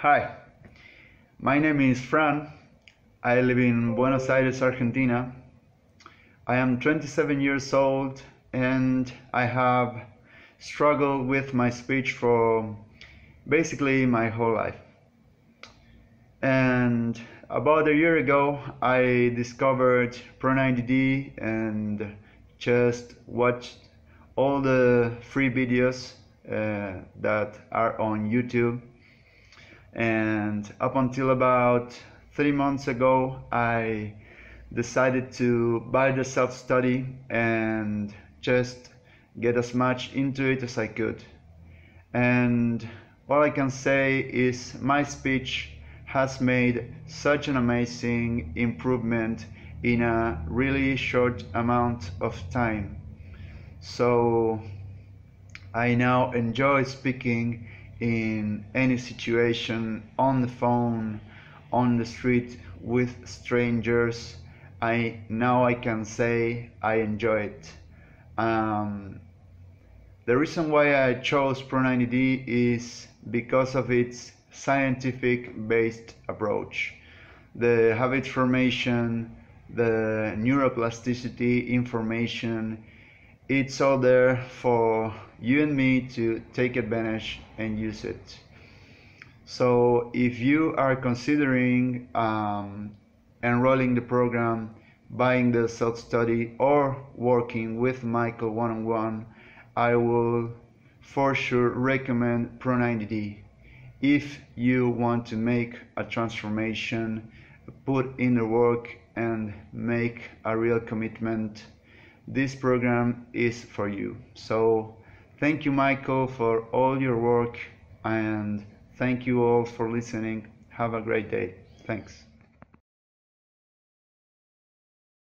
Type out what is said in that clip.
Hi, my name is Fran. I live in Buenos Aires, Argentina. I am 27 years old and I have struggled with my speech for basically my whole life. And about a year ago, I discovered Pro90D and just watched all the free videos uh, that are on YouTube and up until about three months ago I decided to buy the self-study and just get as much into it as I could. And all I can say is my speech has made such an amazing improvement in a really short amount of time. So I now enjoy speaking in any situation on the phone on the street with strangers i now i can say i enjoy it. Um, the reason why i chose pro90d is because of its scientific based approach. The habit formation the neuroplasticity information it's all there for you and me to take advantage and use it. So if you are considering um, enrolling the program, buying the self-study or working with Michael one-on-one, I will for sure recommend Pro90D. If you want to make a transformation, put in the work and make a real commitment, this program is for you. So Thank you, Michael, for all your work, and thank you all for listening. Have a great day. Thanks.